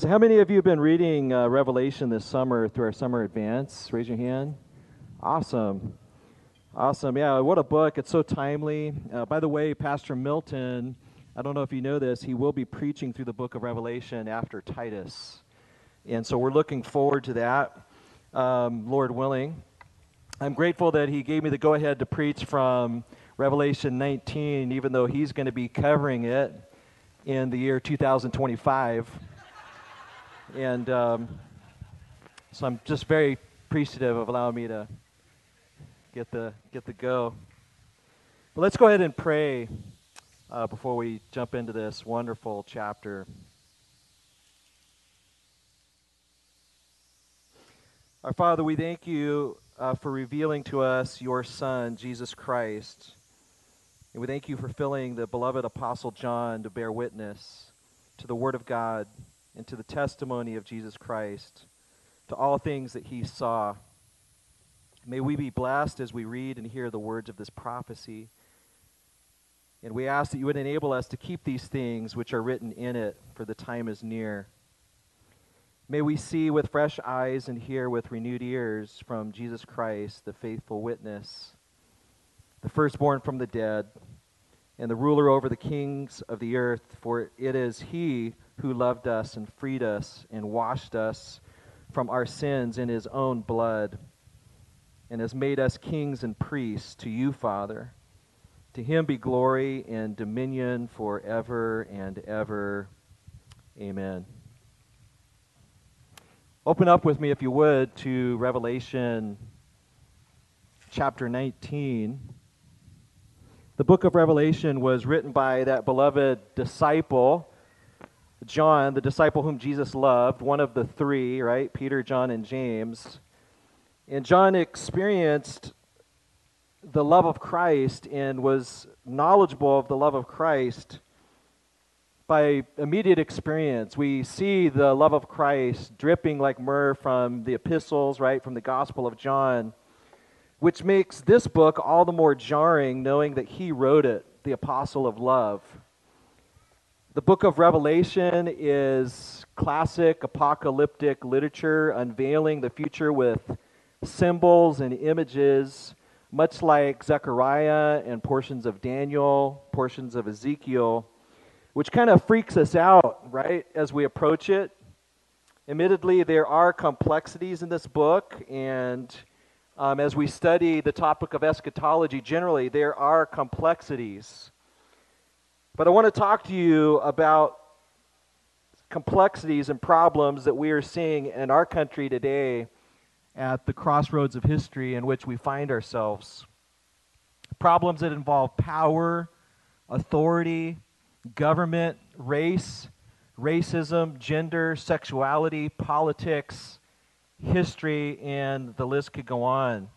So, how many of you have been reading uh, Revelation this summer through our summer advance? Raise your hand. Awesome. Awesome. Yeah, what a book. It's so timely. Uh, by the way, Pastor Milton, I don't know if you know this, he will be preaching through the book of Revelation after Titus. And so we're looking forward to that, um, Lord willing. I'm grateful that he gave me the go ahead to preach from Revelation 19, even though he's going to be covering it in the year 2025. And um, so I'm just very appreciative of allowing me to get the get the go. But let's go ahead and pray uh, before we jump into this wonderful chapter. Our Father, we thank you uh, for revealing to us your Son, Jesus Christ. And we thank you for filling the beloved Apostle John to bear witness to the Word of God and to the testimony of Jesus Christ, to all things that he saw. May we be blessed as we read and hear the words of this prophecy. And we ask that you would enable us to keep these things which are written in it, for the time is near. May we see with fresh eyes and hear with renewed ears from Jesus Christ, the faithful witness, the firstborn from the dead, and the ruler over the kings of the earth, for it is he who loved us and freed us and washed us from our sins in his own blood and has made us kings and priests to you, Father. To him be glory and dominion forever and ever. Amen. Open up with me, if you would, to Revelation chapter 19. The book of Revelation was written by that beloved disciple John, the disciple whom Jesus loved, one of the three, right? Peter, John, and James. And John experienced the love of Christ and was knowledgeable of the love of Christ by immediate experience. We see the love of Christ dripping like myrrh from the epistles, right, from the Gospel of John, which makes this book all the more jarring knowing that he wrote it, the apostle of love. The book of Revelation is classic apocalyptic literature unveiling the future with symbols and images, much like Zechariah and portions of Daniel, portions of Ezekiel, which kind of freaks us out, right, as we approach it. Admittedly, there are complexities in this book, and um, as we study the topic of eschatology generally, there are complexities. But I want to talk to you about complexities and problems that we are seeing in our country today at the crossroads of history in which we find ourselves. Problems that involve power, authority, government, race, racism, gender, sexuality, politics, history, and the list could go on.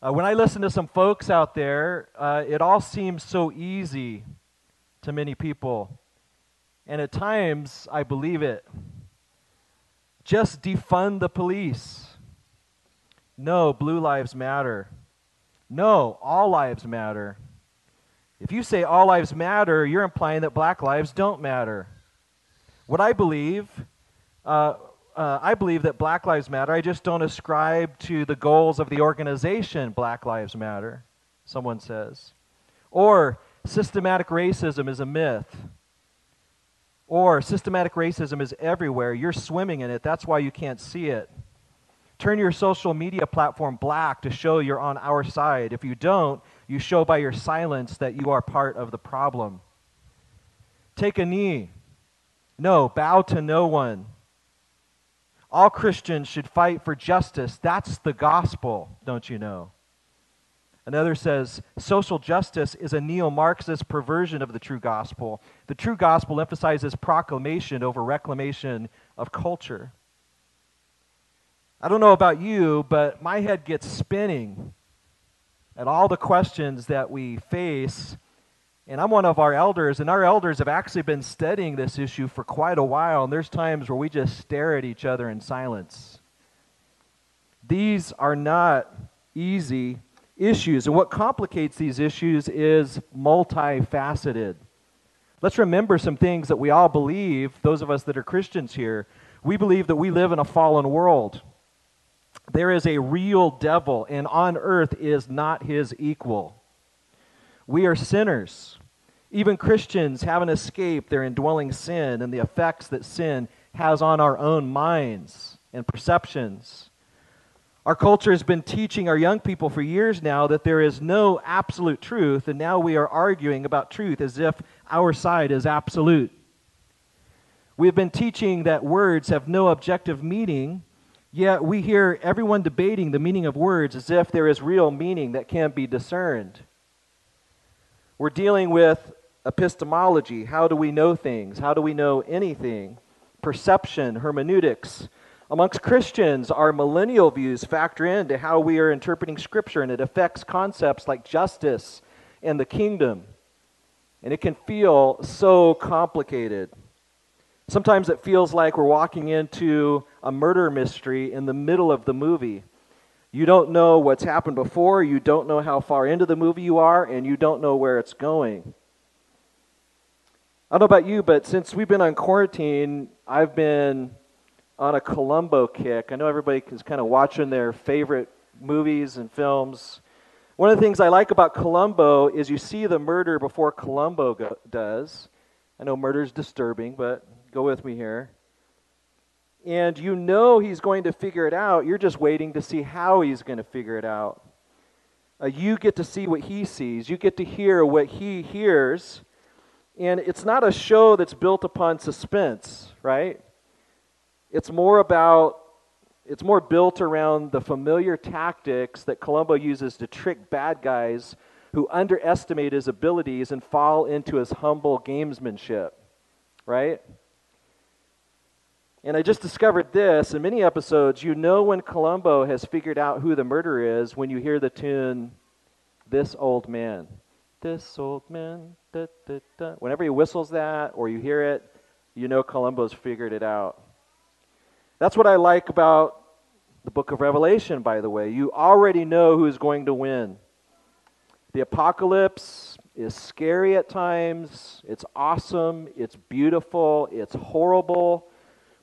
Uh, when I listen to some folks out there, uh, it all seems so easy to many people. And at times, I believe it. Just defund the police. No, blue lives matter. No, all lives matter. If you say all lives matter, you're implying that black lives don't matter. What I believe, uh, uh, I believe that black lives matter. I just don't ascribe to the goals of the organization Black Lives Matter, someone says. Or systematic racism is a myth. Or systematic racism is everywhere. You're swimming in it. That's why you can't see it. Turn your social media platform black to show you're on our side. If you don't, you show by your silence that you are part of the problem. Take a knee. No, bow to no one. All Christians should fight for justice. That's the gospel, don't you know? Another says social justice is a neo Marxist perversion of the true gospel. The true gospel emphasizes proclamation over reclamation of culture. I don't know about you, but my head gets spinning at all the questions that we face. And I'm one of our elders, and our elders have actually been studying this issue for quite a while, and there's times where we just stare at each other in silence. These are not easy issues. And what complicates these issues is multifaceted. Let's remember some things that we all believe, those of us that are Christians here. We believe that we live in a fallen world. There is a real devil, and on earth is not his equal. We are sinners. Even Christians haven't escaped their indwelling sin and the effects that sin has on our own minds and perceptions. Our culture has been teaching our young people for years now that there is no absolute truth, and now we are arguing about truth as if our side is absolute. We have been teaching that words have no objective meaning, yet we hear everyone debating the meaning of words as if there is real meaning that can't be discerned. We're dealing with epistemology. How do we know things? How do we know anything? Perception, hermeneutics. Amongst Christians, our millennial views factor into how we are interpreting Scripture, and it affects concepts like justice and the kingdom. And it can feel so complicated. Sometimes it feels like we're walking into a murder mystery in the middle of the movie. You don't know what's happened before, you don't know how far into the movie you are, and you don't know where it's going. I don't know about you, but since we've been on quarantine, I've been on a Columbo kick. I know everybody is kind of watching their favorite movies and films. One of the things I like about Columbo is you see the murder before Columbo go- does. I know murder is disturbing, but go with me here and you know he's going to figure it out. You're just waiting to see how he's going to figure it out. Uh, you get to see what he sees, you get to hear what he hears. And it's not a show that's built upon suspense, right? It's more about, it's more built around the familiar tactics that Columbo uses to trick bad guys who underestimate his abilities and fall into his humble gamesmanship, right? And I just discovered this in many episodes. You know when Columbo has figured out who the murderer is when you hear the tune, This Old Man. This old man. Da, da, da. Whenever he whistles that or you hear it, you know Columbo's figured it out. That's what I like about the book of Revelation, by the way. You already know who's going to win. The apocalypse is scary at times, it's awesome, it's beautiful, it's horrible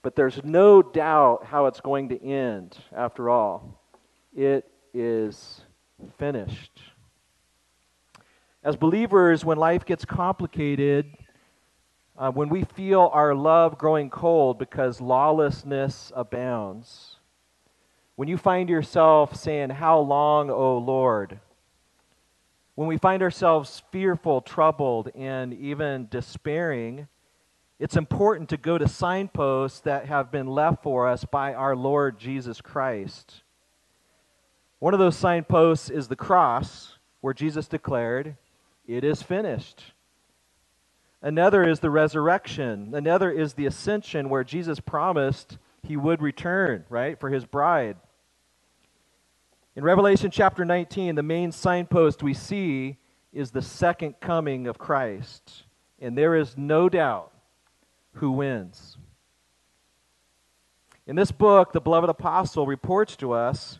but there's no doubt how it's going to end after all. It is finished. As believers, when life gets complicated, uh, when we feel our love growing cold because lawlessness abounds, when you find yourself saying, How long, O Lord? When we find ourselves fearful, troubled, and even despairing, it's important to go to signposts that have been left for us by our Lord Jesus Christ. One of those signposts is the cross, where Jesus declared, It is finished. Another is the resurrection. Another is the ascension, where Jesus promised he would return, right, for his bride. In Revelation chapter 19, the main signpost we see is the second coming of Christ. And there is no doubt who wins. In this book, the beloved apostle reports to us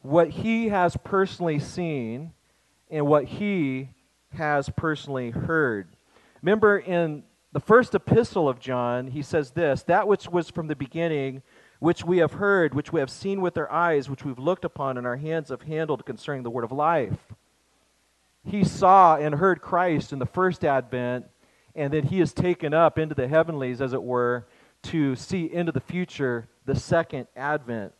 what he has personally seen and what he has personally heard. Remember, in the first epistle of John, he says this that which was from the beginning, which we have heard, which we have seen with our eyes, which we've looked upon, and our hands have handled concerning the word of life. He saw and heard Christ in the first advent and then he is taken up into the heavenlies, as it were, to see into the future, the second advent.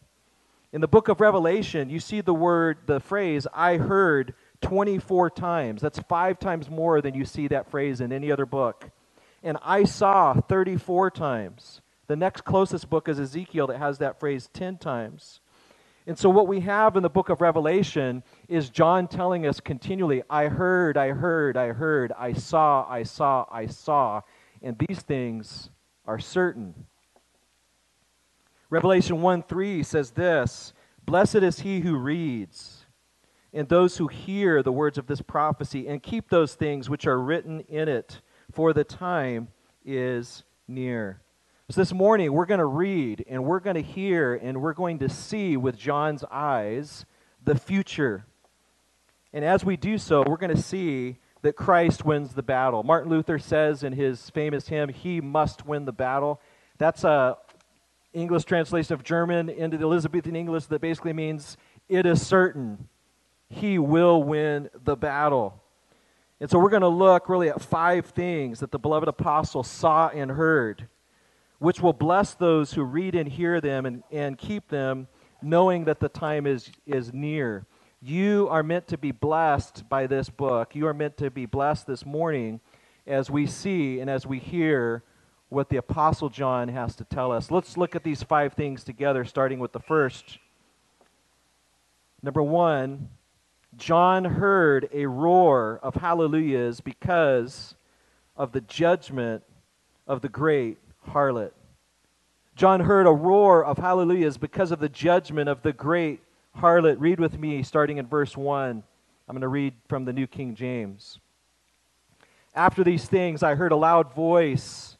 In the book of Revelation, you see the word, the phrase, I heard 24 times. That's five times more than you see that phrase in any other book. And I saw 34 times. The next closest book is Ezekiel that has that phrase 10 times. And so, what we have in the book of Revelation is John telling us continually, I heard, I heard, I heard, I saw, I saw, I saw. And these things are certain. Revelation 1 3 says this Blessed is he who reads, and those who hear the words of this prophecy, and keep those things which are written in it, for the time is near. So this morning, we're going to read and we're going to hear and we're going to see with John's eyes the future. And as we do so, we're going to see that Christ wins the battle. Martin Luther says in his famous hymn, He must win the battle. That's a English translation of German into the Elizabethan English that basically means it is certain he will win the battle. And so we're going to look really at five things that the beloved apostle saw and heard, which will bless those who read and hear them and, and keep them knowing that the time is, is near. You are meant to be blessed by this book. You are meant to be blessed this morning as we see and as we hear what the Apostle John has to tell us. Let's look at these five things together, starting with the first. Number one, John heard a roar of hallelujahs because of the judgment of the great harlot. John heard a roar of hallelujahs because of the judgment of the great harlot. Read with me, starting in verse 1. I'm going to read from the New King James. After these things, I heard a loud voice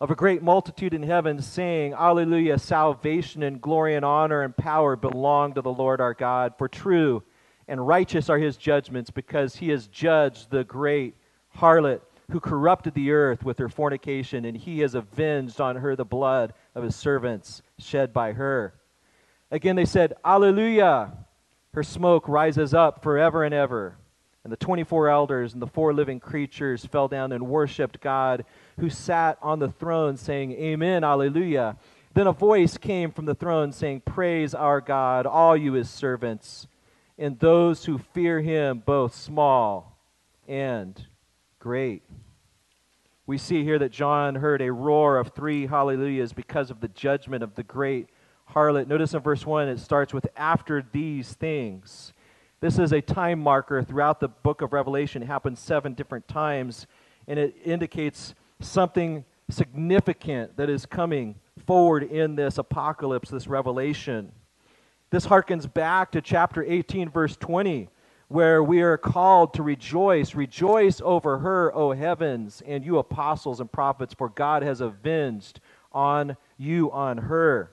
of a great multitude in heaven saying, Alleluia, salvation and glory and honor and power belong to the Lord our God. For true and righteous are his judgments, because he has judged the great harlot who corrupted the earth with her fornication, and he has avenged on her the blood of his servants shed by her. Again, they said, Alleluia! Her smoke rises up forever and ever. And the 24 elders and the four living creatures fell down and worshiped God who sat on the throne, saying, Amen, Alleluia. Then a voice came from the throne saying, Praise our God, all you his servants, and those who fear him, both small and great. We see here that John heard a roar of three hallelujahs because of the judgment of the great harlot. Notice in verse 1 it starts with after these things. This is a time marker throughout the book of Revelation. It happens seven different times, and it indicates something significant that is coming forward in this apocalypse, this revelation. This harkens back to chapter 18, verse 20, where we are called to rejoice. Rejoice over her, O heavens, and you apostles and prophets, for God has avenged on you on her.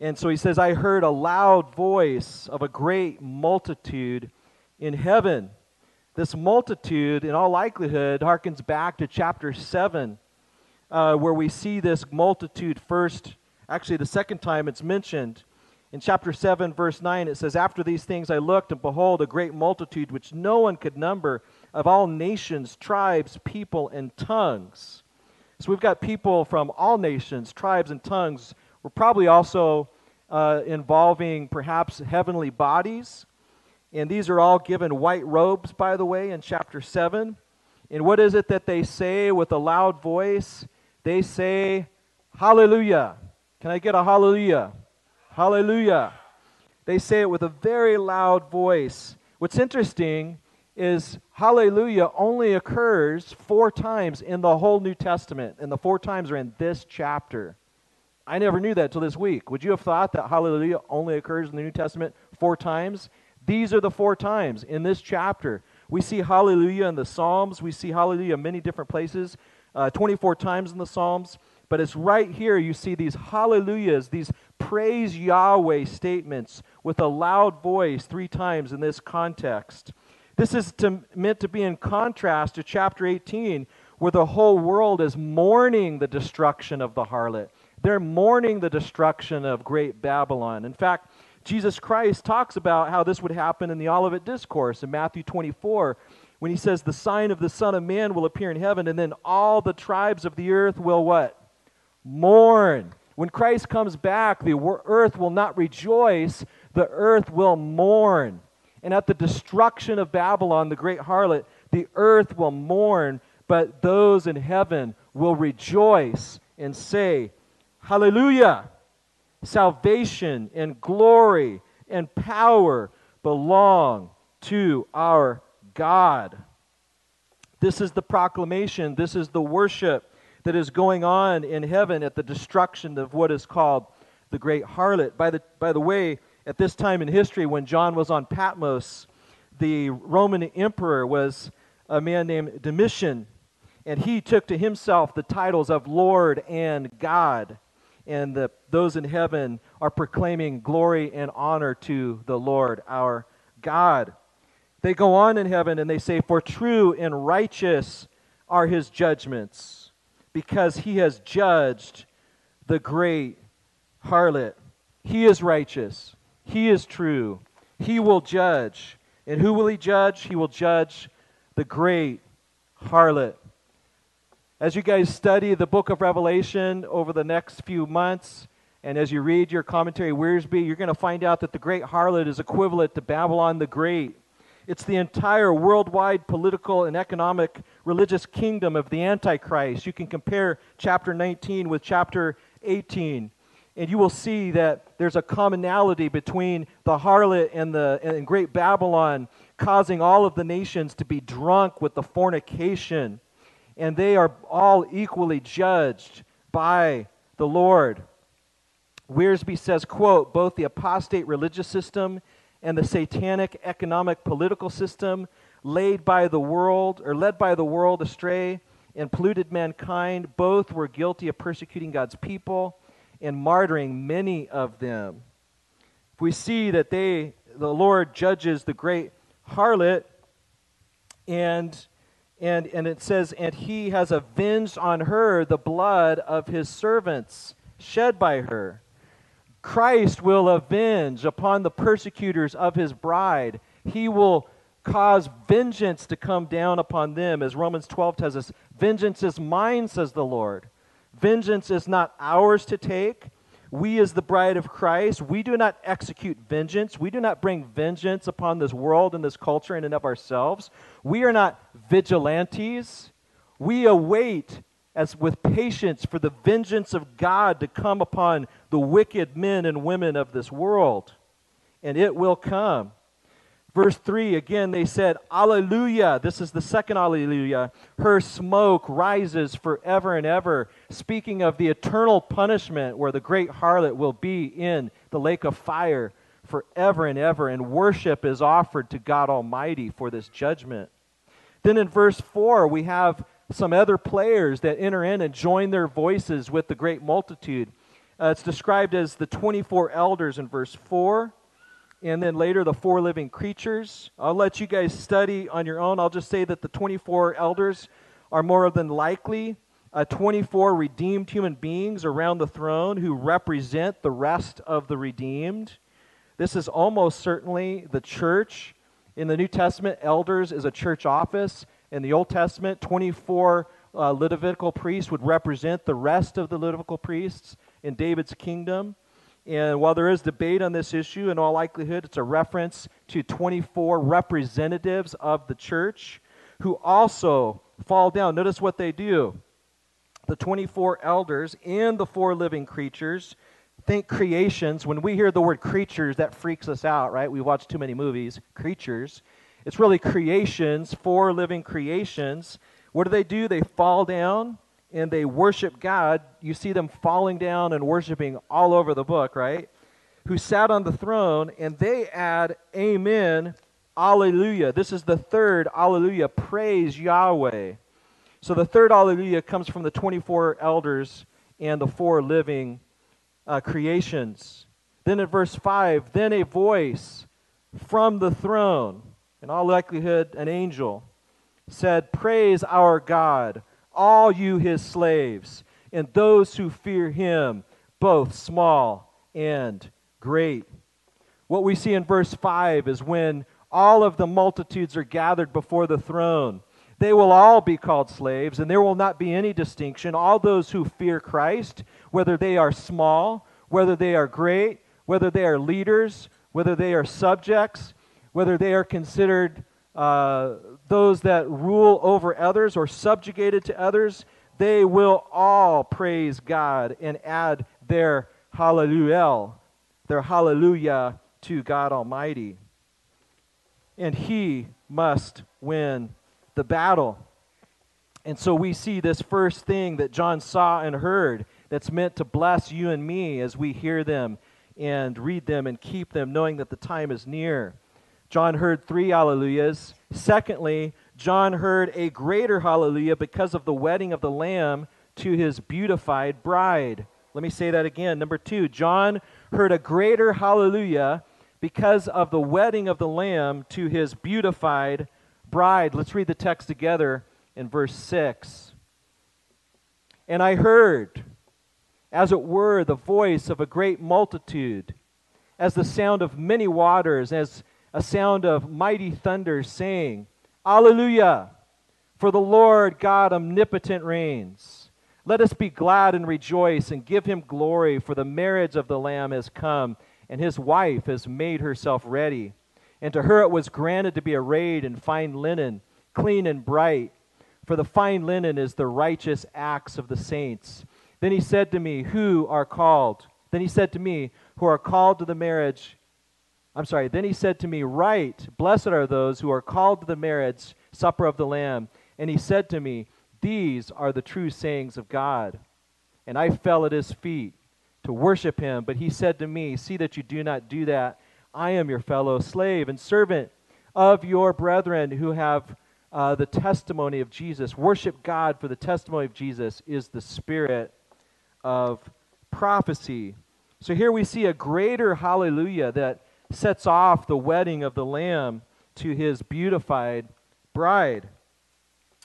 And so he says, I heard a loud voice of a great multitude in heaven. This multitude, in all likelihood, harkens back to chapter 7, uh, where we see this multitude first. Actually, the second time it's mentioned in chapter 7, verse 9, it says, After these things I looked, and behold, a great multitude which no one could number of all nations, tribes, people, and tongues. So we've got people from all nations, tribes, and tongues. We're probably also uh, involving perhaps heavenly bodies. And these are all given white robes, by the way, in chapter 7. And what is it that they say with a loud voice? They say, Hallelujah. Can I get a hallelujah? Hallelujah. They say it with a very loud voice. What's interesting is hallelujah only occurs four times in the whole New Testament, and the four times are in this chapter. I never knew that till this week. Would you have thought that hallelujah only occurs in the New Testament four times? These are the four times in this chapter. We see hallelujah in the Psalms, we see hallelujah in many different places, uh, 24 times in the Psalms. But it's right here you see these hallelujahs, these praise Yahweh statements with a loud voice three times in this context. This is to, meant to be in contrast to chapter 18, where the whole world is mourning the destruction of the harlot. They're mourning the destruction of great Babylon. In fact, Jesus Christ talks about how this would happen in the Olivet Discourse in Matthew 24 when he says, The sign of the Son of Man will appear in heaven, and then all the tribes of the earth will what? Mourn. When Christ comes back, the earth will not rejoice, the earth will mourn. And at the destruction of Babylon, the great harlot, the earth will mourn, but those in heaven will rejoice and say, Hallelujah! Salvation and glory and power belong to our God. This is the proclamation, this is the worship that is going on in heaven at the destruction of what is called the great harlot. By the, by the way, at this time in history, when John was on Patmos, the Roman emperor was a man named Domitian, and he took to himself the titles of Lord and God. And the, those in heaven are proclaiming glory and honor to the Lord our God. They go on in heaven and they say, For true and righteous are his judgments, because he has judged the great harlot. He is righteous, he is true, he will judge. And who will he judge? He will judge the great harlot. As you guys study the book of Revelation over the next few months, and as you read your commentary, Wiersbe, you're going to find out that the great harlot is equivalent to Babylon the Great. It's the entire worldwide political and economic religious kingdom of the Antichrist. You can compare chapter 19 with chapter 18, and you will see that there's a commonality between the harlot and the and great Babylon, causing all of the nations to be drunk with the fornication and they are all equally judged by the Lord. Wiersbe says, quote, both the apostate religious system and the satanic economic political system laid by the world or led by the world astray and polluted mankind both were guilty of persecuting God's people and martyring many of them. If we see that they the Lord judges the great harlot and and, and it says, And he has avenged on her the blood of his servants shed by her. Christ will avenge upon the persecutors of his bride. He will cause vengeance to come down upon them. As Romans 12 tells us, Vengeance is mine, says the Lord. Vengeance is not ours to take, we, as the bride of Christ, we do not execute vengeance. We do not bring vengeance upon this world and this culture in and of ourselves. We are not vigilantes. We await as with patience for the vengeance of God to come upon the wicked men and women of this world. And it will come. Verse 3 again, they said, Alleluia. This is the second Alleluia. Her smoke rises forever and ever. Speaking of the eternal punishment where the great harlot will be in the lake of fire forever and ever. And worship is offered to God Almighty for this judgment. Then in verse 4, we have some other players that enter in and join their voices with the great multitude. Uh, it's described as the 24 elders in verse 4 and then later the four living creatures. I'll let you guys study on your own. I'll just say that the 24 elders are more than likely uh, 24 redeemed human beings around the throne who represent the rest of the redeemed. This is almost certainly the church. In the New Testament, elders is a church office. In the Old Testament, 24 uh, Levitical priests would represent the rest of the Levitical priests in David's kingdom. And while there is debate on this issue, in all likelihood, it's a reference to 24 representatives of the church who also fall down. Notice what they do. The 24 elders and the four living creatures think creations. When we hear the word creatures, that freaks us out, right? We watch too many movies. Creatures. It's really creations, four living creations. What do they do? They fall down and they worship God, you see them falling down and worshiping all over the book, right? Who sat on the throne, and they add, Amen, Alleluia. This is the third Alleluia. Praise Yahweh. So the third Alleluia comes from the 24 elders and the four living uh, creations. Then in verse 5, then a voice from the throne, in all likelihood, an angel, said, Praise our God all you his slaves, and those who fear him, both small and great. What we see in verse 5 is when all of the multitudes are gathered before the throne. They will all be called slaves, and there will not be any distinction. All those who fear Christ, whether they are small, whether they are great, whether they are leaders, whether they are subjects, whether they are considered uh, those that rule over others or subjugated to others, they will all praise God and add their hallelujah, their hallelujah to God Almighty. And He must win the battle. And so we see this first thing that John saw and heard that's meant to bless you and me as we hear them and read them and keep them, knowing that the time is near. John heard three hallelujahs. Secondly, John heard a greater hallelujah because of the wedding of the Lamb to his beautified bride. Let me say that again. Number two, John heard a greater hallelujah because of the wedding of the Lamb to his beautified bride. Let's read the text together in verse 6. And I heard, as it were, the voice of a great multitude, as the sound of many waters, as a sound of mighty thunder, saying, Alleluia! For the Lord God omnipotent reigns. Let us be glad and rejoice and give him glory, for the marriage of the Lamb has come, and his wife has made herself ready. And to her it was granted to be arrayed in fine linen, clean and bright for the fine linen is the righteous acts of the saints. Then he said to me, Who are called? Then he said to me, Who are called to the marriage. I'm sorry. Then he said to me, Right, blessed are those who are called to the marriage supper of the Lamb. And he said to me, These are the true sayings of God. And I fell at his feet to worship him. But he said to me, See that you do not do that. I am your fellow slave and servant of your brethren who have uh, the testimony of Jesus. Worship God for the testimony of Jesus is the spirit of prophecy. So here we see a greater hallelujah that sets off the wedding of the Lamb to his beautified bride.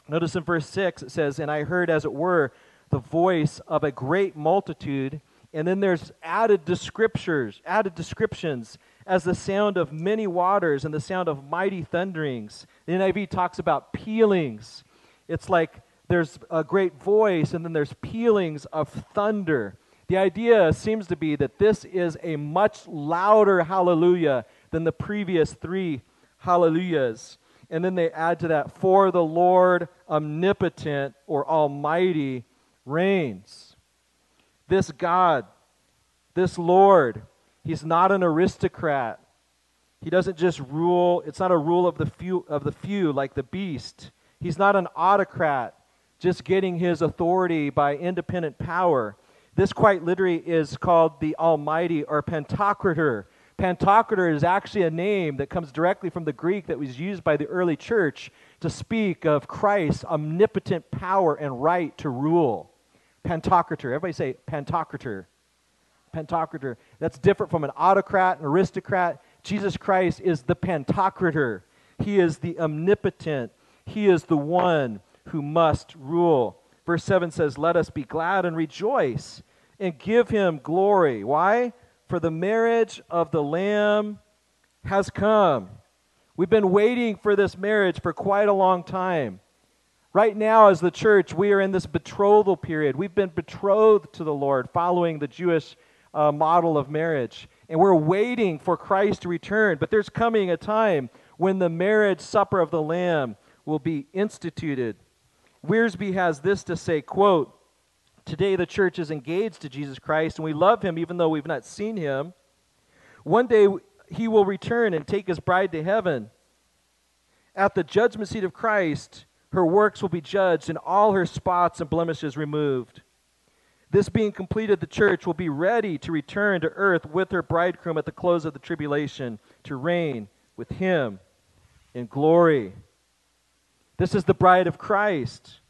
Notice in verse 6 it says, And I heard, as it were, the voice of a great multitude. And then there's added descriptors, added descriptions as the sound of many waters and the sound of mighty thunderings. The NIV talks about pealings. It's like there's a great voice and then there's pealings of thunder. The idea seems to be that this is a much louder hallelujah than the previous three hallelujahs. And then they add to that, for the Lord omnipotent or almighty reigns. This God, this Lord, He's not an aristocrat. He doesn't just rule, it's not a rule of the few, of the few like the beast. He's not an autocrat, just getting his authority by independent power. This quite literally is called the Almighty or Pantocrator. Pantocrator is actually a name that comes directly from the Greek that was used by the early church to speak of Christ's omnipotent power and right to rule. Pantocrator. Everybody say Pantocrator. Pantocrator. That's different from an autocrat, an aristocrat. Jesus Christ is the Pantocrator. He is the omnipotent. He is the one who must rule. Verse 7 says, Let us be glad and rejoice and give him glory. Why? For the marriage of the Lamb has come. We've been waiting for this marriage for quite a long time. Right now, as the church, we are in this betrothal period. We've been betrothed to the Lord following the Jewish uh, model of marriage. And we're waiting for Christ to return. But there's coming a time when the marriage supper of the Lamb will be instituted. Wiersbe has this to say, quote, Today the church is engaged to Jesus Christ, and we love him even though we've not seen him. One day he will return and take his bride to heaven. At the judgment seat of Christ, her works will be judged and all her spots and blemishes removed. This being completed, the church will be ready to return to earth with her bridegroom at the close of the tribulation to reign with him in glory. This is the bride of Christ.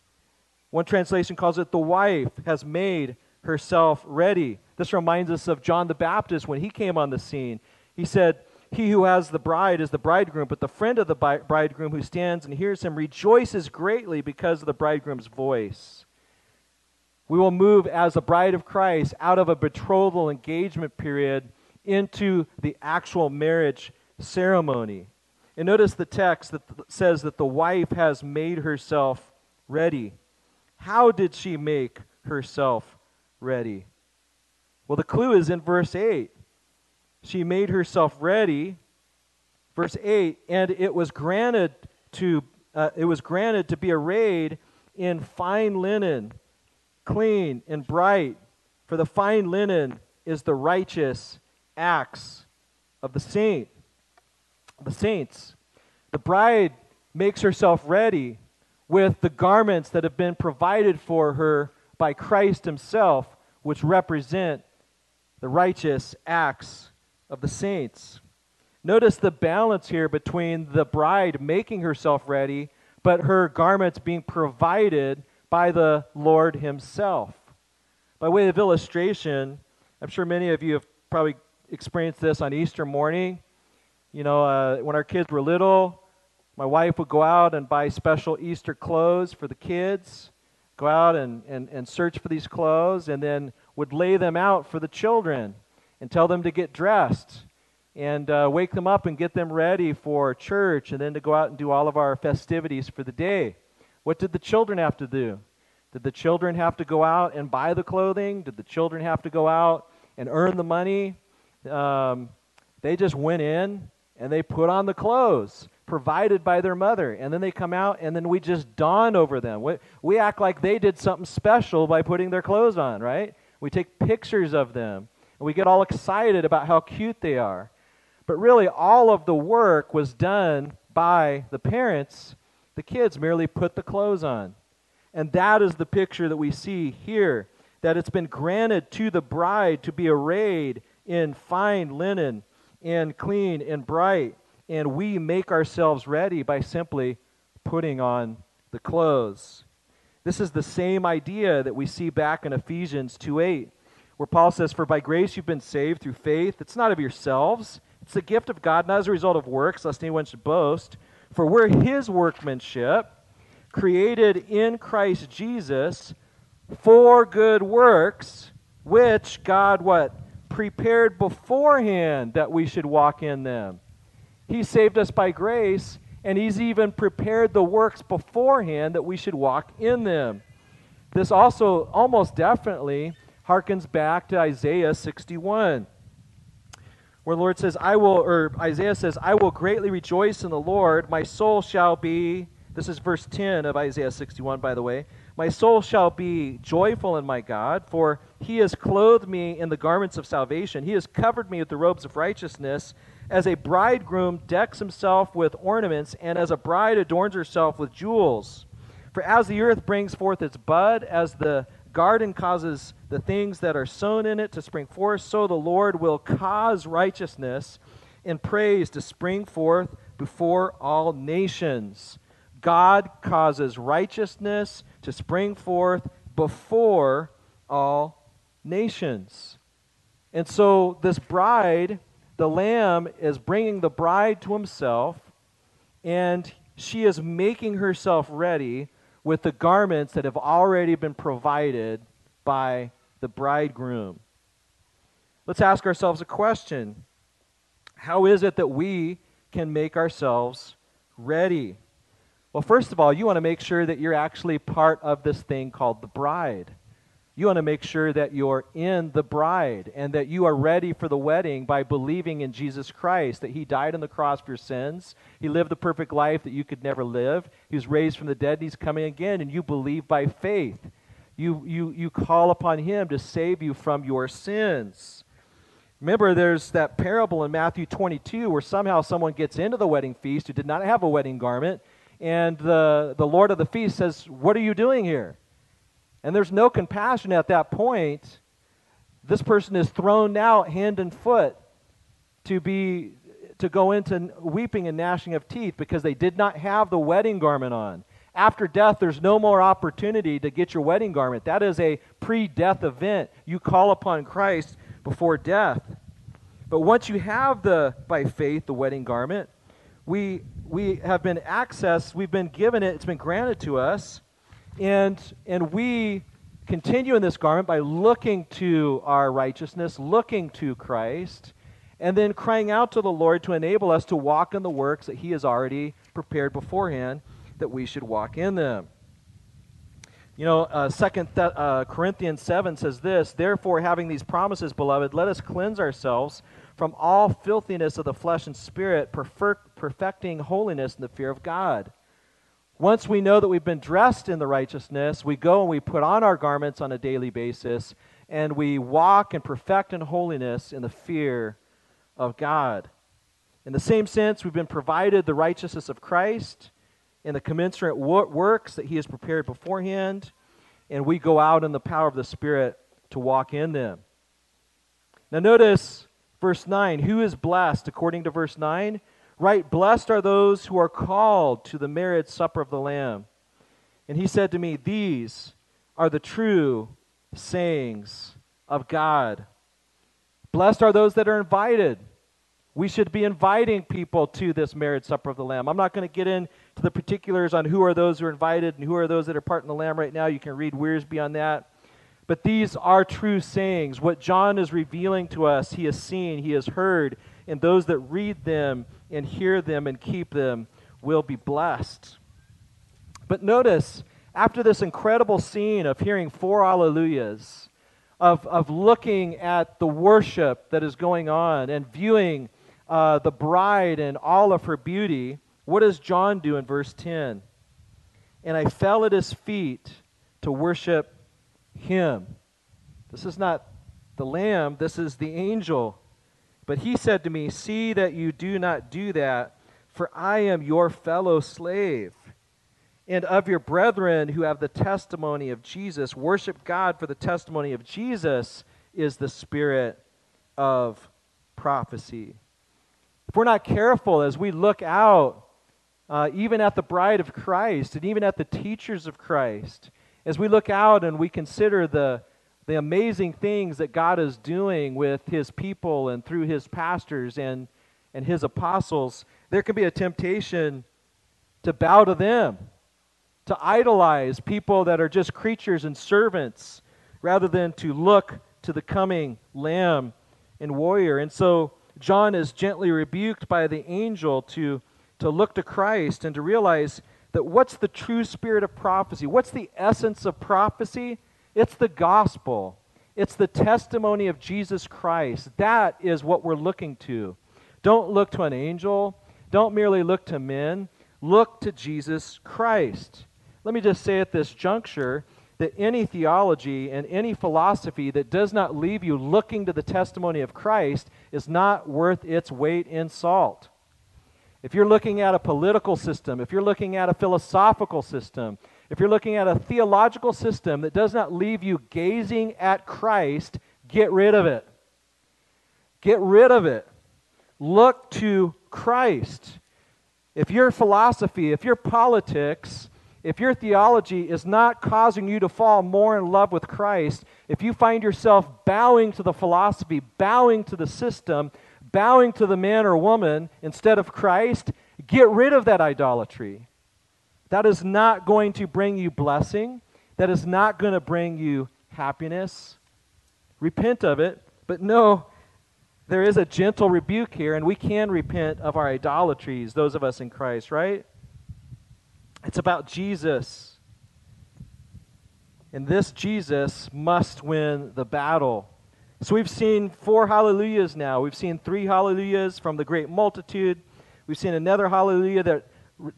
One translation calls it the wife has made herself ready. This reminds us of John the Baptist when he came on the scene. He said, He who has the bride is the bridegroom, but the friend of the bridegroom who stands and hears him rejoices greatly because of the bridegroom's voice. We will move as a bride of Christ out of a betrothal engagement period into the actual marriage ceremony. And notice the text that says that the wife has made herself ready. How did she make herself ready? Well, the clue is in verse 8. She made herself ready. Verse 8, and it was granted to uh, it was granted to be arrayed in fine linen clean and bright, for the fine linen is the righteous acts of the saint. The saints. The bride makes herself ready with the garments that have been provided for her by Christ himself, which represent the righteous acts of the saints. Notice the balance here between the bride making herself ready, but her garments being provided by the Lord Himself. By way of illustration, I'm sure many of you have probably experienced this on Easter morning. You know, uh, when our kids were little, my wife would go out and buy special Easter clothes for the kids, go out and, and, and search for these clothes, and then would lay them out for the children and tell them to get dressed and uh, wake them up and get them ready for church and then to go out and do all of our festivities for the day. What did the children have to do? Did the children have to go out and buy the clothing? Did the children have to go out and earn the money? Um, they just went in and they put on the clothes provided by their mother. And then they come out, and then we just dawn over them. We, we act like they did something special by putting their clothes on, right? We take pictures of them, and we get all excited about how cute they are. But really, all of the work was done by the parents. The kids merely put the clothes on. And that is the picture that we see here that it's been granted to the bride to be arrayed in fine linen and clean and bright. And we make ourselves ready by simply putting on the clothes. This is the same idea that we see back in Ephesians 2 8, where Paul says, For by grace you've been saved through faith. It's not of yourselves, it's the gift of God, not as a result of works, lest anyone should boast. For we're his workmanship, created in Christ Jesus for good works, which God what? prepared beforehand that we should walk in them. He saved us by grace, and He's even prepared the works beforehand that we should walk in them. This also almost definitely harkens back to Isaiah 61, where the Lord says, I will, or Isaiah says, I will greatly rejoice in the Lord. My soul shall be, this is verse 10 of Isaiah 61, by the way. My soul shall be joyful in my God, for he has clothed me in the garments of salvation. He has covered me with the robes of righteousness. As a bridegroom decks himself with ornaments, and as a bride adorns herself with jewels. For as the earth brings forth its bud, as the garden causes the things that are sown in it to spring forth, so the Lord will cause righteousness and praise to spring forth before all nations. God causes righteousness to spring forth before all nations. And so, this bride, the Lamb, is bringing the bride to himself, and she is making herself ready with the garments that have already been provided by the bridegroom. Let's ask ourselves a question How is it that we can make ourselves ready? Well, first of all, you want to make sure that you're actually part of this thing called the bride. You want to make sure that you're in the bride and that you are ready for the wedding by believing in Jesus Christ, that He died on the cross for your sins. He lived the perfect life that you could never live. He was raised from the dead and He's coming again, and you believe by faith. You, you, you call upon Him to save you from your sins. Remember, there's that parable in Matthew 22 where somehow someone gets into the wedding feast who did not have a wedding garment and the, the Lord of the feast says, What are you doing here? And there's no compassion at that point. This person is thrown out hand and foot to be to go into weeping and gnashing of teeth because they did not have the wedding garment on. After death, there's no more opportunity to get your wedding garment. That is a pre death event. You call upon Christ before death. But once you have the, by faith, the wedding garment, we we have been accessed, we've been given it, it's been granted to us, and, and we continue in this garment by looking to our righteousness, looking to Christ, and then crying out to the Lord to enable us to walk in the works that He has already prepared beforehand that we should walk in them. You know, uh, Second Th- uh, Corinthians seven says this: Therefore, having these promises, beloved, let us cleanse ourselves from all filthiness of the flesh and spirit, perfecting holiness in the fear of God. Once we know that we've been dressed in the righteousness, we go and we put on our garments on a daily basis, and we walk and perfect in holiness in the fear of God. In the same sense, we've been provided the righteousness of Christ in the commensurate works that He has prepared beforehand, and we go out in the power of the Spirit to walk in them. Now, notice Verse 9 Who is blessed, according to verse 9? Right, blessed are those who are called to the marriage supper of the Lamb. And he said to me, These are the true sayings of God. Blessed are those that are invited. We should be inviting people to this marriage supper of the Lamb. I'm not going to get into the particulars on who are those who are invited and who are those that are part in the Lamb right now. You can read Wiersbe on that. But these are true sayings. What John is revealing to us, he has seen, he has heard, and those that read them and hear them and keep them will be blessed. But notice, after this incredible scene of hearing four alleluias, of, of looking at the worship that is going on and viewing uh, the bride and all of her beauty, what does John do in verse 10? And I fell at his feet to worship him. This is not the lamb, this is the angel. But he said to me, See that you do not do that, for I am your fellow slave and of your brethren who have the testimony of Jesus. Worship God for the testimony of Jesus is the spirit of prophecy. If we're not careful as we look out, uh, even at the bride of Christ and even at the teachers of Christ, as we look out and we consider the, the amazing things that God is doing with his people and through his pastors and, and his apostles, there can be a temptation to bow to them to idolize people that are just creatures and servants rather than to look to the coming lamb and warrior. And so John is gently rebuked by the angel to, to look to Christ and to realize that what's the true spirit of prophecy? What's the essence of prophecy? It's the gospel. It's the testimony of Jesus Christ. That is what we're looking to. Don't look to an angel. Don't merely look to men. Look to Jesus Christ. Let me just say at this juncture that any theology and any philosophy that does not leave you looking to the testimony of Christ is not worth its weight in salt. If you're looking at a political system, if you're looking at a philosophical system, if you're looking at a theological system that does not leave you gazing at Christ, get rid of it. Get rid of it. Look to Christ. If your philosophy, if your politics, if your theology is not causing you to fall more in love with Christ, if you find yourself bowing to the philosophy, bowing to the system, bowing to the man or woman instead of Christ, get rid of that idolatry. That is not going to bring you blessing. That is not going to bring you happiness. Repent of it, but no, there is a gentle rebuke here, and we can repent of our idolatries, those of us in Christ, right? It's about Jesus. And this Jesus must win the battle. So we've seen four hallelujahs now. We've seen three hallelujahs from the great multitude. We've seen another hallelujah that,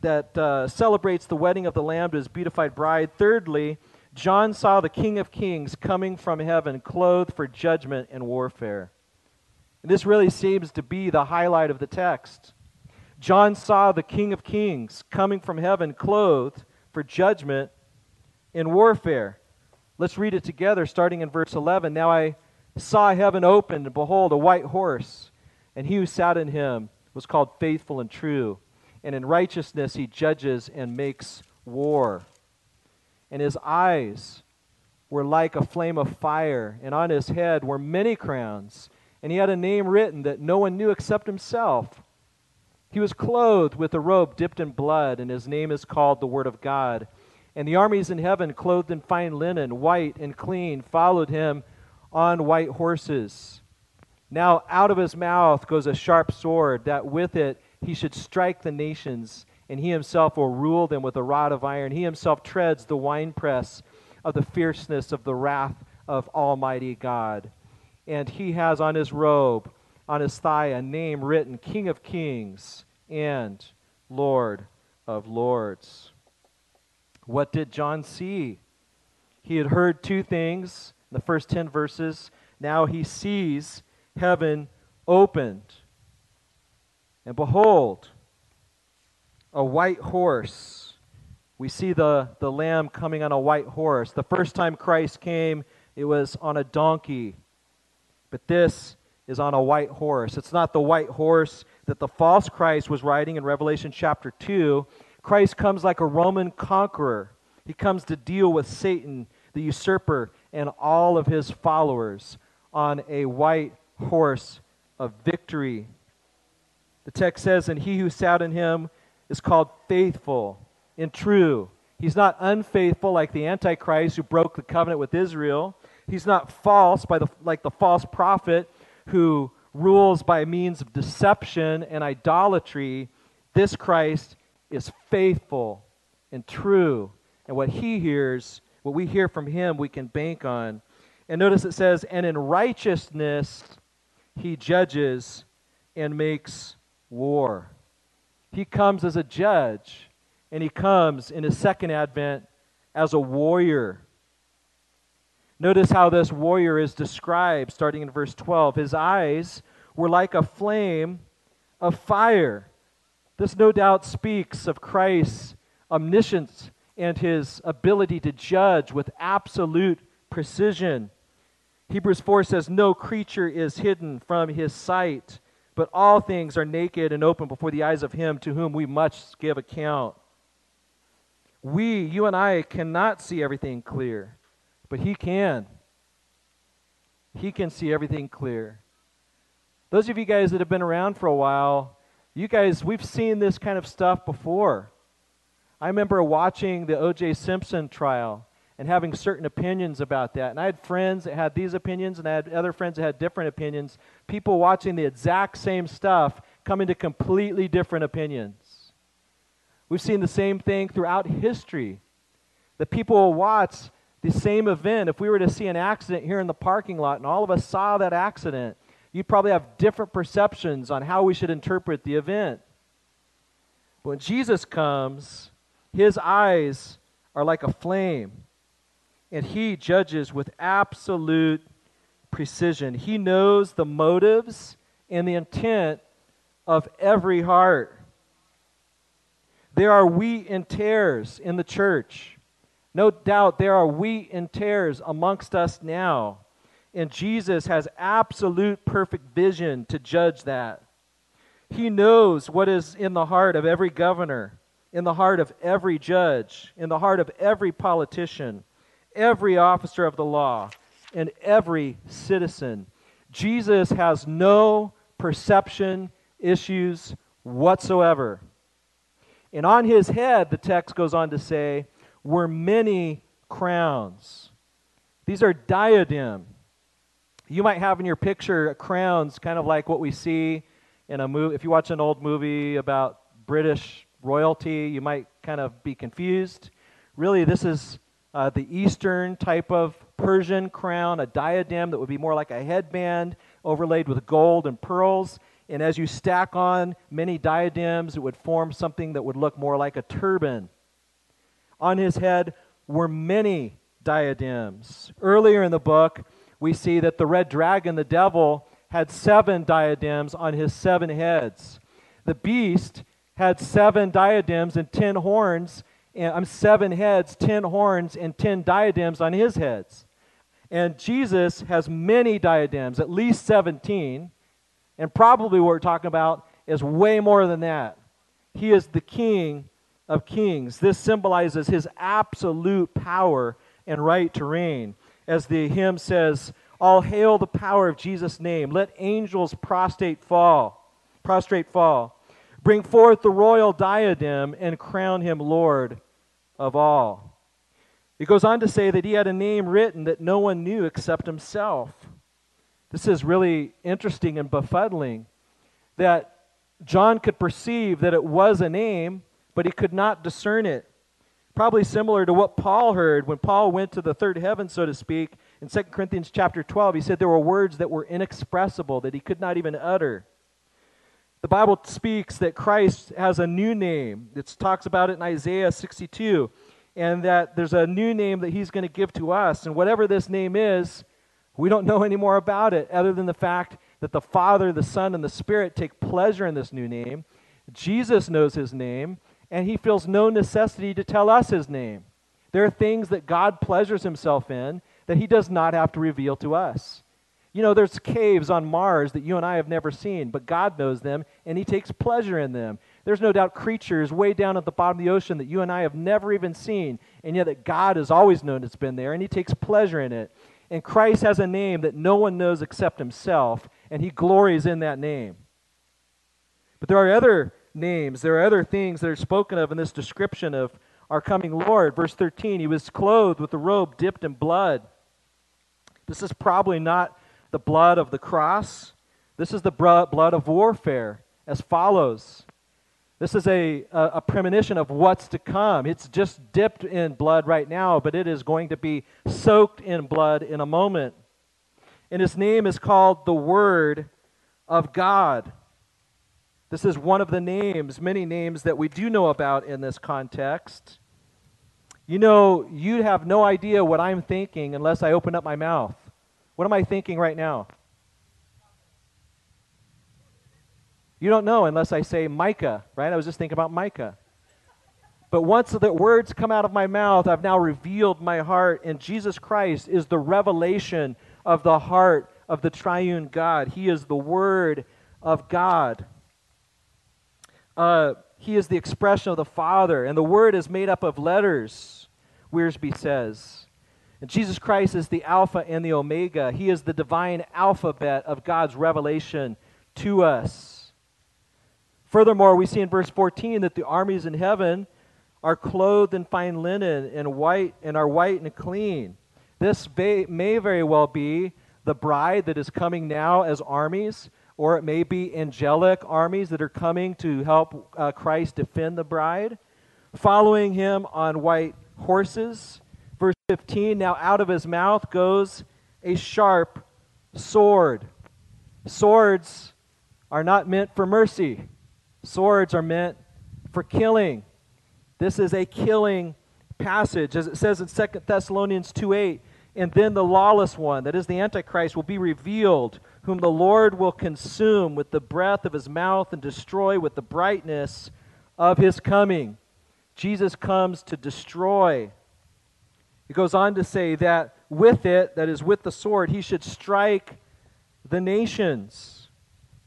that uh, celebrates the wedding of the Lamb to his beautified bride. Thirdly, John saw the King of Kings coming from heaven, clothed for judgment and warfare. And this really seems to be the highlight of the text. John saw the King of Kings coming from heaven, clothed for judgment and warfare. Let's read it together, starting in verse 11. Now I saw heaven opened, and behold, a white horse, and he who sat in him was called faithful and true. And in righteousness he judges and makes war. And his eyes were like a flame of fire, and on his head were many crowns. And he had a name written that no one knew except himself. He was clothed with a robe dipped in blood, and his name is called the Word of God. And the armies in heaven, clothed in fine linen, white and clean, followed him on white horses. Now out of his mouth goes a sharp sword, that with it he should strike the nations, and he himself will rule them with a rod of iron. He himself treads the winepress of the fierceness of the wrath of Almighty God. And he has on his robe on his thigh a name written King of Kings and Lord of Lords. What did John see? He had heard two things in the first 10 verses. Now he sees heaven opened. And behold, a white horse. We see the, the lamb coming on a white horse. The first time Christ came, it was on a donkey. But this is on a white horse. It's not the white horse that the false Christ was riding in Revelation chapter 2. Christ comes like a Roman conqueror. He comes to deal with Satan, the usurper, and all of his followers on a white horse of victory. The text says, And he who sat in him is called faithful and true. He's not unfaithful like the Antichrist who broke the covenant with Israel. He's not false by the, like the false prophet who rules by means of deception and idolatry. This Christ is faithful and true. And what he hears, what we hear from him, we can bank on. And notice it says, And in righteousness he judges and makes war. He comes as a judge, and he comes in his second advent as a warrior. Notice how this warrior is described starting in verse 12. His eyes were like a flame of fire. This no doubt speaks of Christ's omniscience and his ability to judge with absolute precision. Hebrews 4 says, No creature is hidden from his sight, but all things are naked and open before the eyes of him to whom we must give account. We, you and I, cannot see everything clear, but he can. He can see everything clear. Those of you guys that have been around for a while, you guys, we've seen this kind of stuff before. I remember watching the O.J. Simpson trial and having certain opinions about that. And I had friends that had these opinions, and I had other friends that had different opinions. People watching the exact same stuff coming to completely different opinions. We've seen the same thing throughout history. The people will watch the same event. If we were to see an accident here in the parking lot and all of us saw that accident, you'd probably have different perceptions on how we should interpret the event. But when Jesus comes, his eyes are like a flame, and he judges with absolute precision. He knows the motives and the intent of every heart. There are wheat and tares in the church. No doubt there are wheat and tares amongst us now. And Jesus has absolute perfect vision to judge that. He knows what is in the heart of every governor in the heart of every judge, in the heart of every politician, every officer of the law, and every citizen. Jesus has no perception issues whatsoever. And on his head, the text goes on to say, were many crowns. These are diadem. You might have in your picture crowns kind of like what we see in a movie. If you watch an old movie about British royalty, you might kind of be confused. Really, this is uh, the Eastern type of Persian crown, a diadem that would be more like a headband overlaid with gold and pearls. And as you stack on many diadems, it would form something that would look more like a turban. On his head were many diadems. Earlier in the book, we see that the red dragon, the devil, had seven diadems on his seven heads. The beast had seven diadems and ten horns, I'm seven heads, ten horns, and ten diadems on his heads. And Jesus has many diadems, at least 17, and probably what we're talking about is way more than that. He is the King of kings. This symbolizes his absolute power and right to reign. As the hymn says, All hail the power of Jesus' name. Let angels prostrate fall. Prostrate fall. Bring forth the royal diadem and crown him Lord of all. It goes on to say that he had a name written that no one knew except himself. This is really interesting and befuddling that John could perceive that it was a name, but he could not discern it. Probably similar to what Paul heard when Paul went to the third heaven, so to speak. In 2 Corinthians chapter 12, he said there were words that were inexpressible that he could not even utter. The Bible speaks that Christ has a new name. It talks about it in Isaiah 62, and that there's a new name that he's going to give to us. And whatever this name is, we don't know any more about it other than the fact that the Father, the Son, and the Spirit take pleasure in this new name. Jesus knows his name, and he feels no necessity to tell us his name. There are things that God pleasures himself in that he does not have to reveal to us. You know, there's caves on Mars that you and I have never seen, but God knows them, and He takes pleasure in them. There's no doubt creatures way down at the bottom of the ocean that you and I have never even seen, and yet that God has always known it's been there, and He takes pleasure in it. And Christ has a name that no one knows except Himself, and He glories in that name. But there are other names, there are other things that are spoken of in this description of our coming Lord. Verse 13, he was clothed with a robe dipped in blood. This is probably not the blood of the cross, this is the blood of warfare, as follows. This is a, a, a, premonition of what's to come. It's just dipped in blood right now, but it is going to be soaked in blood in a moment. And his name is called the Word of God. This is one of the names, many names that we do know about in this context. You know, you'd have no idea what I'm thinking unless I open up my mouth. What am I thinking right now? You don't know unless I say Micah, right? I was just thinking about Micah. But once the words come out of my mouth, I've now revealed my heart, and Jesus Christ is the revelation of the heart of the triune God. He is the Word of God. Uh, he is the expression of the Father, and the Word is made up of letters, Wiersbe says. And Jesus Christ is the Alpha and the Omega. He is the divine alphabet of God's revelation to us. Furthermore, we see in verse 14 that the armies in heaven are clothed in fine linen and white and are white and clean. This may, very well be the bride that is coming now as armies, or it may be angelic armies that are coming to help uh, Christ defend the bride, following him on white horses. Verse 15 Now out of his mouth goes a sharp sword. Swords are not meant for mercy. Swords are meant for killing. This is a killing passage. As it says in 2 Thessalonians 2 8, and then the lawless one, that is the Antichrist, will be revealed, whom the Lord will consume with the breath of his mouth and destroy with the brightness of his coming. Jesus comes to destroy. He goes on to say that with it, that is, with the sword, he should strike the nations.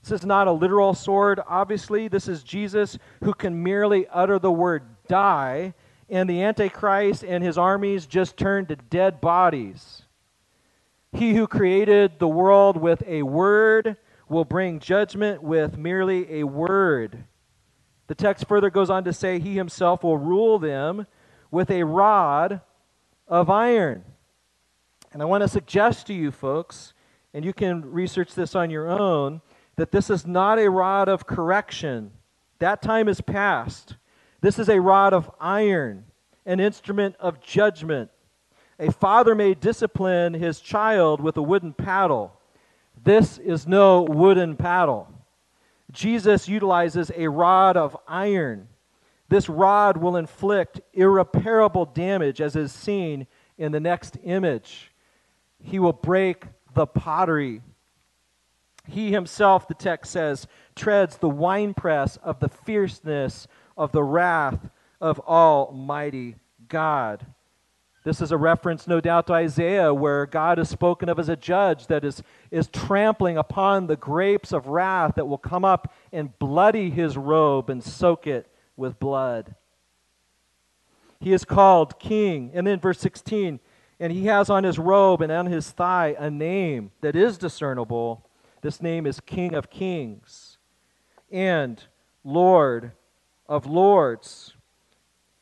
This is not a literal sword, obviously. This is Jesus who can merely utter the word die, and the Antichrist and his armies just turn to dead bodies. He who created the world with a word will bring judgment with merely a word. The text further goes on to say, He himself will rule them with a rod of iron. And I want to suggest to you, folks, and you can research this on your own that this is not a rod of correction. That time is past. This is a rod of iron, an instrument of judgment. A father may discipline his child with a wooden paddle. This is no wooden paddle. Jesus utilizes a rod of iron. This rod will inflict irreparable damage, as is seen in the next image. He will break the pottery he himself, the text says, treads the winepress of the fierceness of the wrath of Almighty God. This is a reference, no doubt, to Isaiah, where God is spoken of as a judge that is, is trampling upon the grapes of wrath that will come up and bloody his robe and soak it with blood. He is called king. And then, verse 16, and he has on his robe and on his thigh a name that is discernible this name is King of Kings and Lord of Lords.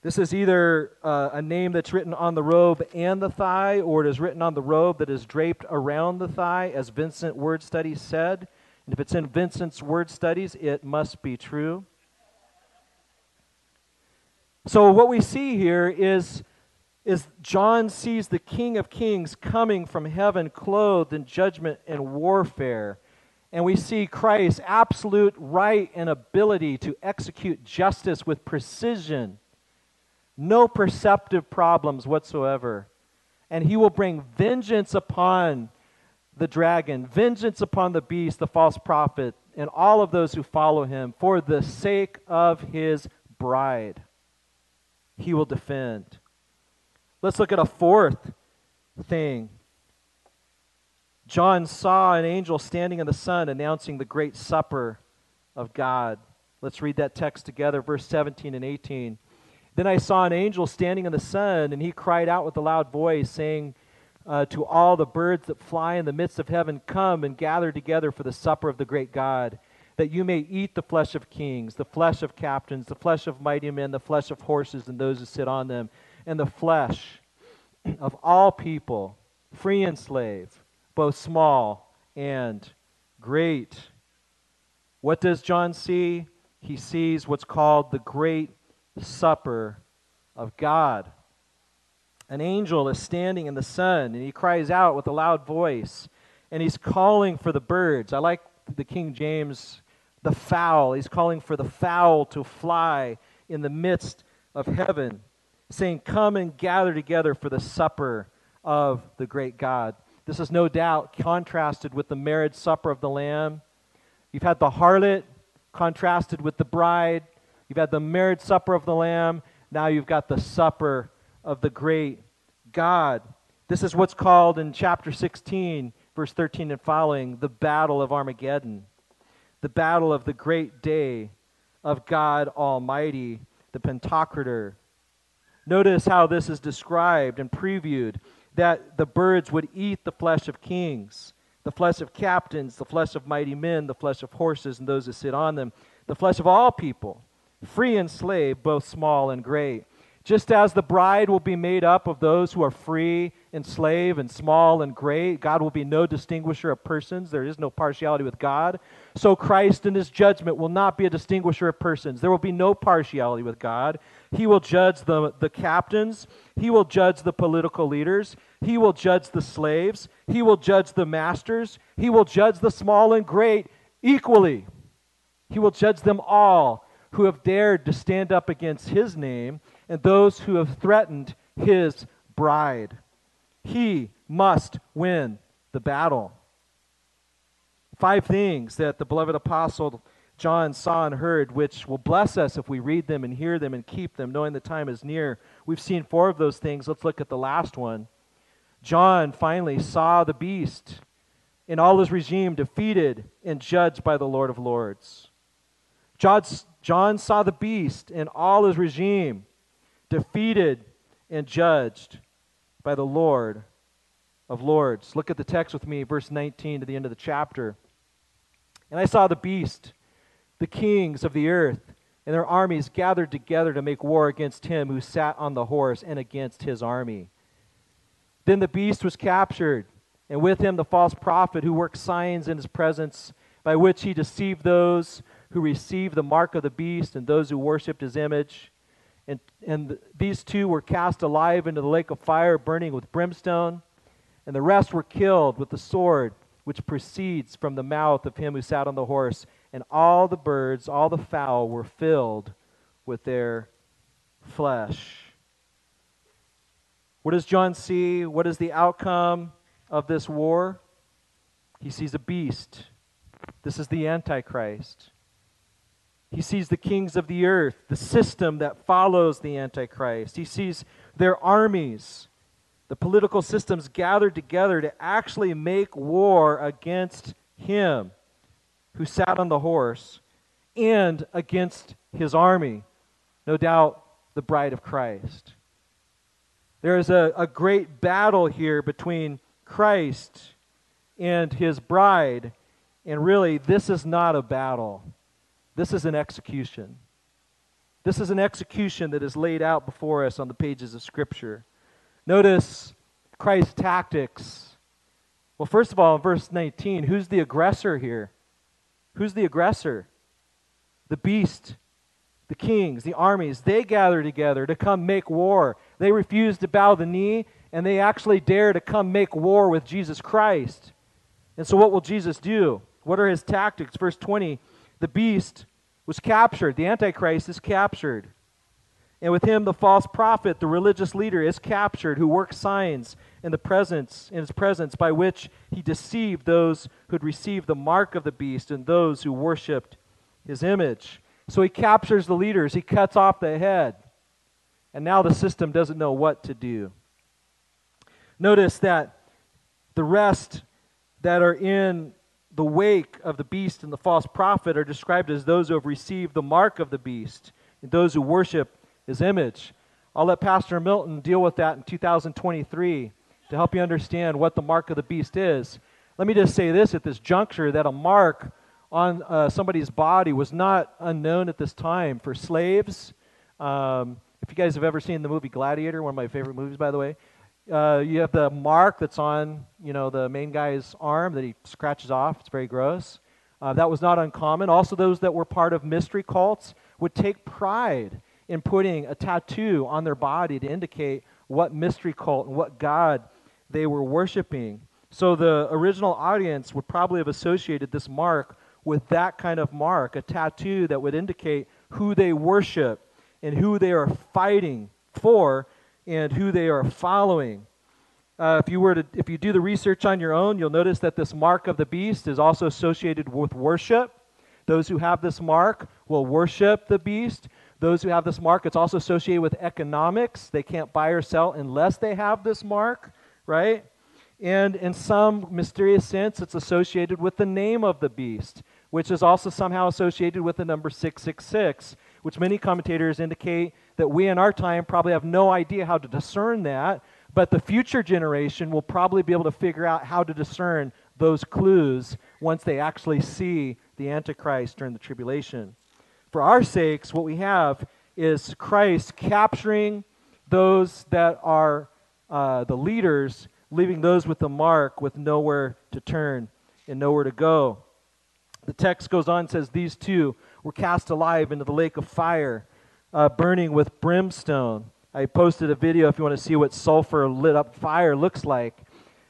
This is either uh, a name that's written on the robe and the thigh, or it is written on the robe that is draped around the thigh, as Vincent Word Studies said. And if it's in Vincent's Word Studies, it must be true. So, what we see here is, is John sees the King of Kings coming from heaven, clothed in judgment and warfare and we see Christ's absolute right and ability to execute justice with precision, no perceptive problems whatsoever. And he will bring vengeance upon the dragon, vengeance upon the beast, the false prophet, and all of those who follow him for the sake of his bride. He will defend. Let's look at a fourth thing John saw an angel standing in the sun announcing the great supper of God. Let's read that text together, verse 17 and 18. Then I saw an angel standing in the sun, and he cried out with a loud voice, saying uh, to all the birds that fly in the midst of heaven, Come and gather together for the supper of the great God, that you may eat the flesh of kings, the flesh of captains, the flesh of mighty men, the flesh of horses and those who sit on them, and the flesh of all people, free and slave, both small and great. What does John see? He sees what's called the great supper of God. An angel is standing in the sun, and he cries out with a loud voice, and he's calling for the birds. I like the King James, the fowl. He's calling for the fowl to fly in the midst of heaven, saying, Come and gather together for the supper of the great God. This is no doubt contrasted with the marriage supper of the Lamb. You've had the harlot contrasted with the bride. You've had the marriage supper of the Lamb. Now you've got the supper of the great God. This is what's called in chapter 16, verse 13 and following, the battle of Armageddon, the battle of the great day of God Almighty, the Pantocrator. Notice how this is described and previewed that the birds would eat the flesh of kings, the flesh of captains, the flesh of mighty men, the flesh of horses and those that sit on them, the flesh of all people, free and slave, both small and great. Just as the bride will be made up of those who are free and slave and small and great, God will be no distinguisher of persons. There is no partiality with God. So Christ in his judgment will not be a distinguisher of persons. There will be no partiality with God. He will judge the, the captains, he will judge the political leaders, he will judge the slaves, he will judge the masters, he will judge the small and great equally. He will judge them all who have dared to stand up against his name and those who have threatened his bride. He must win the battle. Five things that the beloved apostle John saw and heard, which will bless us if we read them and hear them and keep them, knowing the time is near. We've seen four of those things. Let's look at the last one. John finally saw the beast in all his regime defeated and judged by the Lord of Lords. John saw the beast in all his regime defeated and judged by the Lord of Lords. Look at the text with me, verse 19 to the end of the chapter. And I saw the beast, the kings of the earth, and their armies gathered together to make war against him who sat on the horse and against his army. Then the beast was captured, and with him the false prophet who worked signs in his presence, by which he deceived those who received the mark of the beast and those who worshipped his image. And, and these two were cast alive into the lake of fire, burning with brimstone. And the rest were killed with the sword which proceeds from the mouth of him who sat on the horse. And all the birds, all the fowl, were filled with their flesh. What does John see? What is the outcome of this war? He sees a beast. This is the Antichrist. He sees the kings of the earth, the system that follows the Antichrist. He sees their armies, the political systems gathered together to actually make war against him who sat on the horse and against his army. No doubt the bride of Christ. There is a, a great battle here between Christ and his bride. And really, this is not a battle. This is an execution. This is an execution that is laid out before us on the pages of Scripture. Notice Christ's tactics. Well, first of all, in verse 19, who's the aggressor here? Who's the aggressor? The beast, the kings, the armies. They gather together to come make war. They refuse to bow the knee, and they actually dare to come make war with Jesus Christ. And so, what will Jesus do? What are his tactics? Verse 20 the beast was captured. The Antichrist is captured. And with him, the false prophet, the religious leader, is captured, who works signs in the presence, in his presence, by which he deceived those who had received the mark of the beast and those who worshipped his image. So he captures the leaders, he cuts off the head. And now the system doesn't know what to do. Notice that the rest that are in the wake of the beast and the false prophet are described as those who have received the mark of the beast and those who worship his image. I'll let Pastor Milton deal with that in 2023 to help you understand what the mark of the beast is. Let me just say this at this juncture that a mark on uh, somebody's body was not unknown at this time. For slaves, um, if you guys have ever seen the movie Gladiator, one of my favorite movies, by the way, uh, you have the mark that's on you know the main guy's arm that he scratches off. It's very gross. Uh, that was not uncommon. Also, those that were part of mystery cults would take pride in putting a tattoo on their body to indicate what mystery cult and what God they were worshiping. So the original audience would probably have associated this mark with that kind of mark, a tattoo that would indicate who they worship and who they are fighting for and who they are following. Uh, if you were to, if you do the research on your own, you'll notice that this mark of the beast is also associated with worship. Those who have this mark will worship the beast. Those who have this mark, it's also associated with economics. They can't buy or sell unless they have this mark, right? And in some mysterious sense, it's associated with the name of the beast, which is also somehow associated with the number 666, which many commentators indicate that we in our time probably have no idea how to discern that, but the future generation will probably be able to figure out how to discern those clues once they actually see the Antichrist during the tribulation. For our sakes, what we have is Christ capturing those that are uh, the leaders, leaving those with the mark with nowhere to turn and nowhere to go. The text goes on and says, These two were cast alive into the lake of fire, uh, burning with brimstone. I posted a video if you want to see what sulfur lit up fire looks like.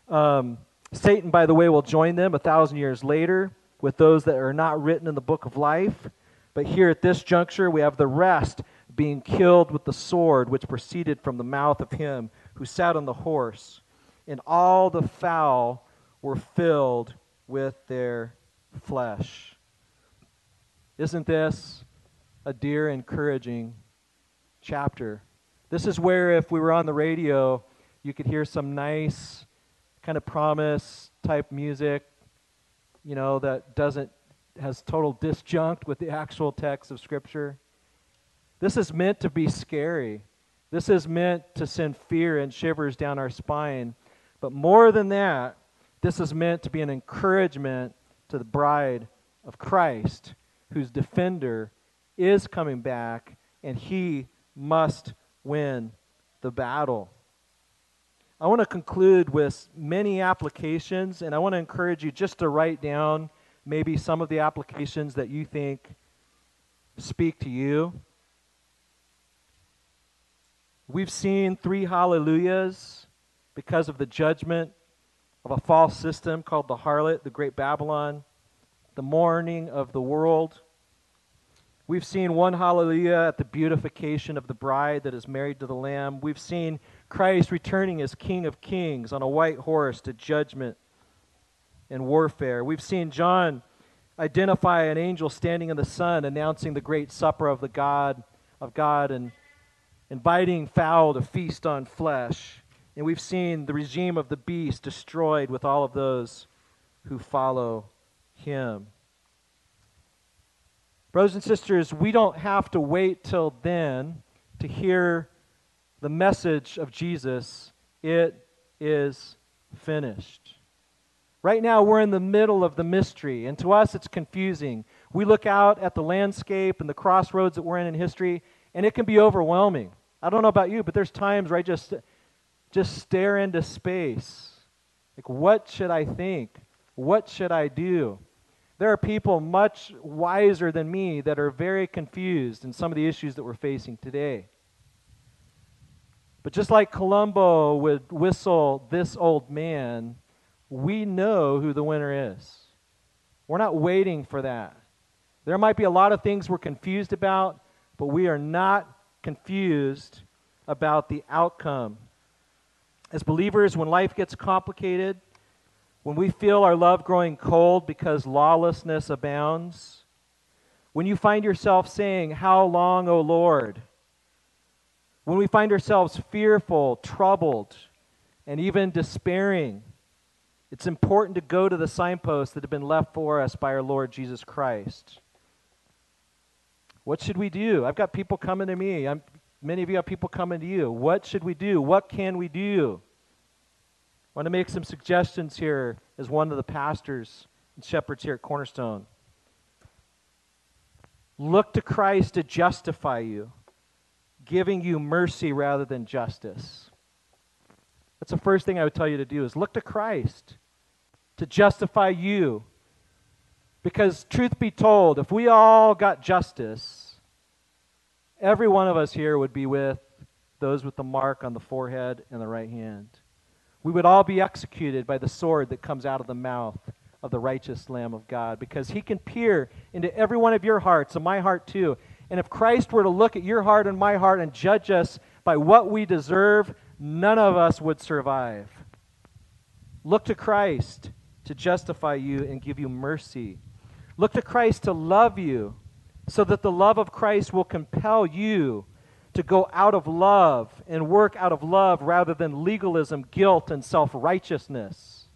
Um, Satan, by the way, will join them a thousand years later with those that are not written in the book of life. But here at this juncture, we have the rest being killed with the sword which proceeded from the mouth of him who sat on the horse. And all the fowl were filled with their flesh. Isn't this a dear, encouraging chapter? This is where, if we were on the radio, you could hear some nice kind of promise type music, you know, that doesn't, has total disjunct with the actual text of Scripture. This is meant to be scary. This is meant to send fear and shivers down our spine. But more than that, this is meant to be an encouragement to the bride of Christ, whose defender is coming back, and he must win the battle. I want to conclude with many applications, and I want to encourage you just to write down maybe some of the applications that you think speak to you. We've seen three hallelujahs because of the judgment of a false system called the harlot, the great Babylon, the mourning of the world. We've seen one hallelujah at the beautification of the bride that is married to the Lamb. We've seen Christ returning as King of Kings on a white horse to judgment and warfare. We've seen John identify an angel standing in the sun announcing the great supper of the God of God and inviting fowl to feast on flesh. And we've seen the regime of the beast destroyed with all of those who follow him. Brothers and sisters, we don't have to wait till then to hear the message of Jesus. It is finished. Right now, we're in the middle of the mystery, and to us, it's confusing. We look out at the landscape and the crossroads that we're in in history, and it can be overwhelming. I don't know about you, but there's times where I just just stare into space. Like, what should I think? What should I do? There are people much wiser than me that are very confused in some of the issues that we're facing today. But just like Columbo would whistle this old man, we know who the winner is. We're not waiting for that. There might be a lot of things we're confused about, but we are not confused about the outcome as believers, when life gets complicated, when we feel our love growing cold because lawlessness abounds, when you find yourself saying, How long, O Lord? When we find ourselves fearful, troubled, and even despairing, it's important to go to the signposts that have been left for us by our Lord Jesus Christ. What should we do? I've got people coming to me. I'm, Many of you have people coming to you. What should we do? What can we do? I want to make some suggestions here as one of the pastors and shepherds here at Cornerstone. Look to Christ to justify you, giving you mercy rather than justice. That's the first thing I would tell you to do is look to Christ to justify you. Because truth be told, if we all got justice, every one of us here would be with those with the mark on the forehead and the right hand. We would all be executed by the sword that comes out of the mouth of the righteous Lamb of God because he can peer into every one of your hearts and my heart too. And if Christ were to look at your heart and my heart and judge us by what we deserve, none of us would survive. Look to Christ to justify you and give you mercy. Look to Christ to love you so that the love of Christ will compel you to go out of love and work out of love rather than legalism, guilt, and self righteousness.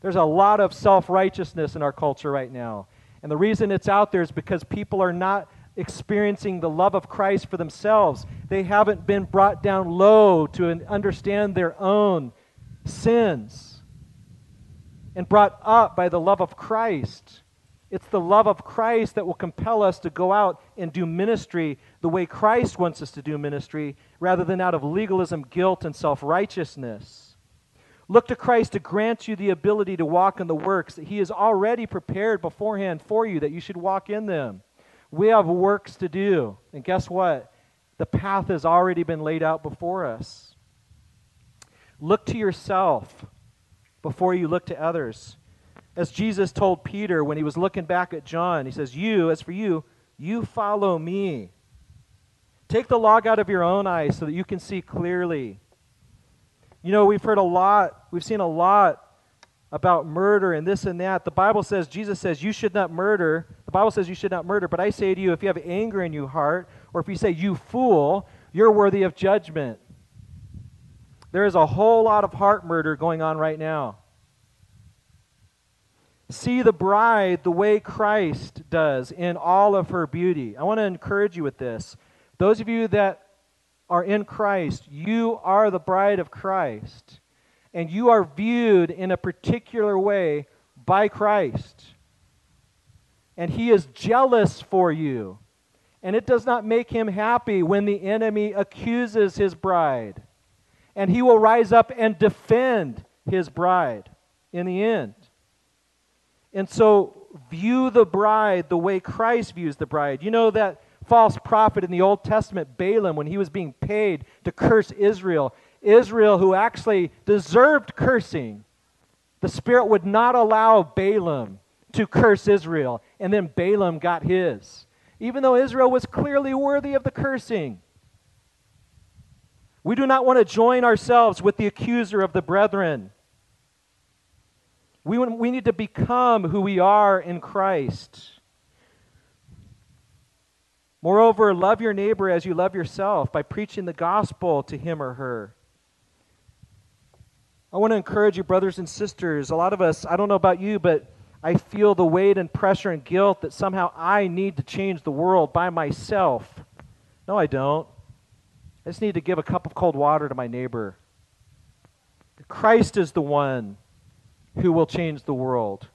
There's a lot of self righteousness in our culture right now. And the reason it's out there is because people are not experiencing the love of Christ for themselves. They haven't been brought down low to understand their own sins and brought up by the love of Christ. It's the love of Christ that will compel us to go out and do ministry the way Christ wants us to do ministry rather than out of legalism, guilt, and self righteousness. Look to Christ to grant you the ability to walk in the works that He has already prepared beforehand for you, that you should walk in them. We have works to do. And guess what? The path has already been laid out before us. Look to yourself before you look to others. As Jesus told Peter when he was looking back at John, he says, You, as for you, you follow me. Take the log out of your own eyes so that you can see clearly. You know, we've heard a lot, we've seen a lot about murder and this and that. The Bible says, Jesus says, you should not murder. The Bible says you should not murder. But I say to you, if you have anger in your heart, or if you say, you fool, you're worthy of judgment. There is a whole lot of heart murder going on right now. See the bride the way Christ does in all of her beauty. I want to encourage you with this. Those of you that are in Christ, you are the bride of Christ and you are viewed in a particular way by Christ. And he is jealous for you. And it does not make him happy when the enemy accuses his bride. And he will rise up and defend his bride in the end. And so, view the bride the way Christ views the bride. You know that false prophet in the Old Testament, Balaam, when he was being paid to curse Israel, Israel, who actually deserved cursing, the Spirit would not allow Balaam to curse Israel, and then Balaam got his, even though Israel was clearly worthy of the cursing. We do not want to join ourselves with the accuser of the brethren. We, we need to become who we are in Christ. Moreover, love your neighbor as you love yourself by preaching the gospel to him or her. I want to encourage you, brothers and sisters. A lot of us, I don't know about you, but I feel the weight and pressure and guilt that somehow I need to change the world by myself. No, I don't. I just need to give a cup of cold water to my neighbor. Christ is the one who will change the world.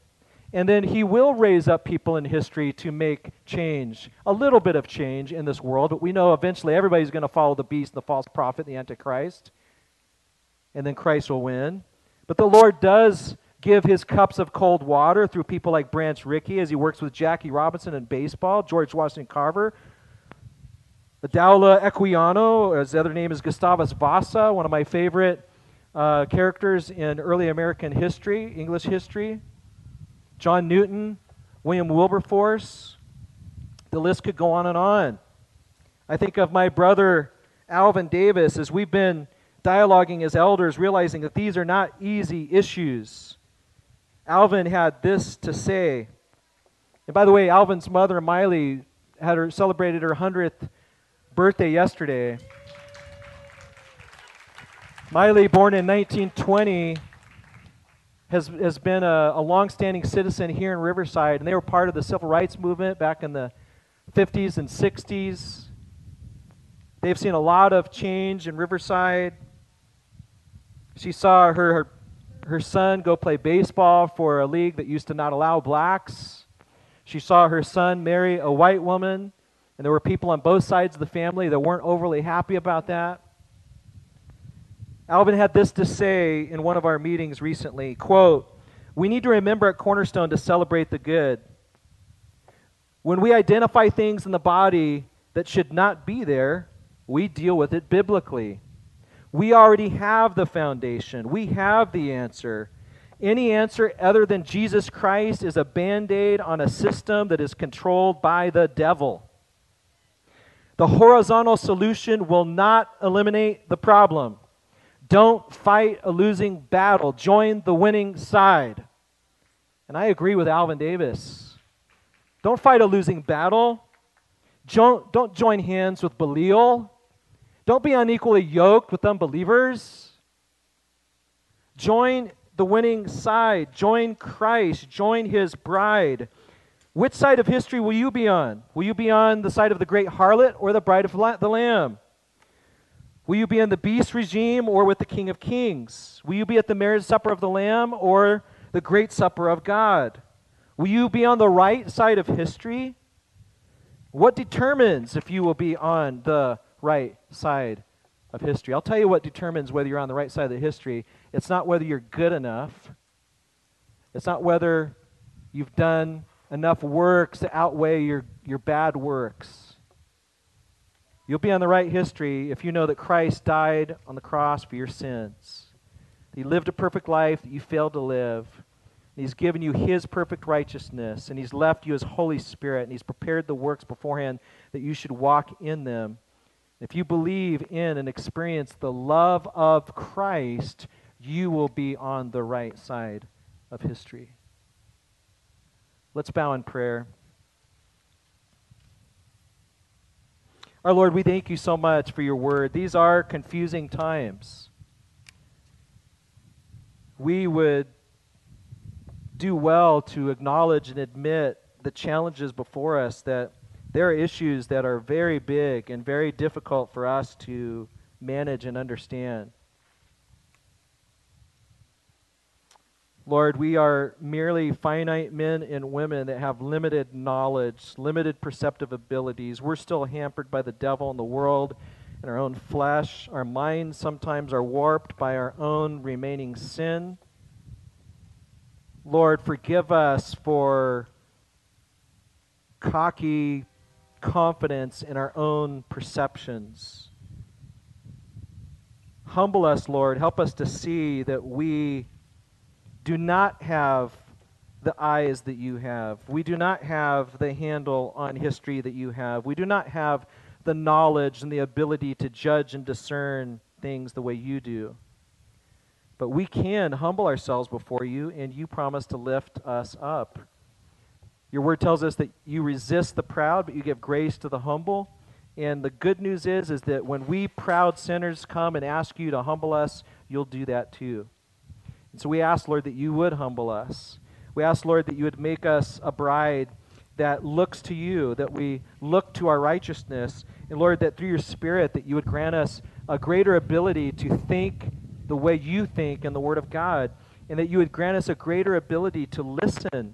And then he will raise up people in history to make change, a little bit of change in this world, but we know eventually everybody's going to follow the beast, the false prophet, the Antichrist and then Christ will win. But the Lord does give his cups of cold water through people like Branch Rickey as he works with Jackie Robinson in baseball, George Washington Carver. Olaudah Equiano, his other name is Gustavus Vasa, one of my favorite uh, characters in early American history, English history. John Newton, William Wilberforce. The list could go on and on. I think of my brother Alvin Davis as we've been dialoguing as elders, realizing that these are not easy issues. Alvin had this to say. And by the way, Alvin's mother, Miley, had her, celebrated her 100th birthday yesterday. Miley, born in 1920, has, has been a, a long-standing citizen here in Riverside, and they were part of the civil rights movement back in the 50s and 60s. They've seen a lot of change in Riverside. She saw her, her, her son go play baseball for a league that used to not allow blacks. She saw her son marry a white woman, and there were people on both sides of the family that weren't overly happy about that. Alvin had this to say in one of our meetings recently quote, We need to remember at Cornerstone to celebrate the good. When we identify things in the body that should not be there, we deal with it biblically. We already have the foundation, we have the answer. Any answer other than Jesus Christ is a band aid on a system that is controlled by the devil. The horizontal solution will not eliminate the problem. Don't fight a losing battle, join the winning side. And I agree with Alvin Davis. Don't fight a losing battle. Don't, don't join hands with Belial. Don't be unequally yoked with unbelievers. Join the winning side. Join Christ. Join his bride. Which side of history will you be on? Will you be on the side of the great harlot or the bride of the Lamb? Will you be in the beast regime or with the King of Kings? Will you be at the marriage supper of the Lamb or the great supper of God? Will you be on the right side of history? What determines if you will be on the right side of history? I'll tell you what determines whether you're on the right side of the history. It's not whether you're good enough, it's not whether you've done enough works to outweigh your, your bad works. You'll be on the right history if you know that Christ died on the cross for your sins. He lived a perfect life that you failed to live. He's given you His perfect righteousness, and He's left you His Holy Spirit, and He's prepared the works beforehand that you should walk in them. If you believe in and experience the love of Christ, you will be on the right side of history. Let's bow in prayer. Our Lord, we thank you so much for your word. These are confusing times. We would do well to acknowledge and admit the challenges before us that there are issues that are very big and very difficult for us to manage and understand. Lord, we are merely finite men and women that have limited knowledge, limited perceptive abilities. We're still hampered by the devil and the world and our own flesh. Our minds sometimes are warped by our own remaining sin. Lord, forgive us for cocky confidence in our own perceptions. Humble us, Lord. Help us to see that we do not have the eyes that you have. We do not have the handle on history that you have. We do not have the knowledge and the ability to judge and discern things the way you do. But we can humble ourselves before you, and you promise to lift us up. Your word tells us that you resist the proud, but you give grace to the humble. And the good news is, is that when we proud sinners come and ask you to humble us, you'll do that too. And so we ask, Lord, that you would humble us. We ask, Lord, that you would make us a bride that looks to you, that we look to our righteousness. And Lord, that through your Spirit, that you would grant us a greater ability to think the way you think in the Word of God, and that you would grant us a greater ability to listen,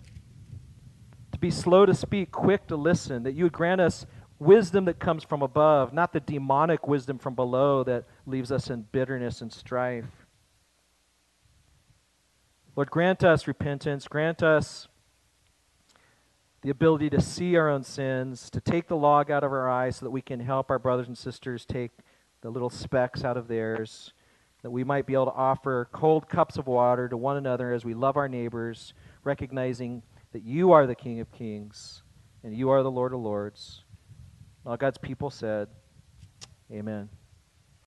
to be slow to speak, quick to listen, that you would grant us wisdom that comes from above, not the demonic wisdom from below that leaves us in bitterness and strife. Lord, grant us repentance, grant us the ability to see our own sins, to take the log out of our eyes so that we can help our brothers and sisters take the little specks out of theirs that we might be able to offer cold cups of water to one another as we love our neighbors, recognizing that you are the King of Kings and you are the Lord of Lords. All God's people said, Amen.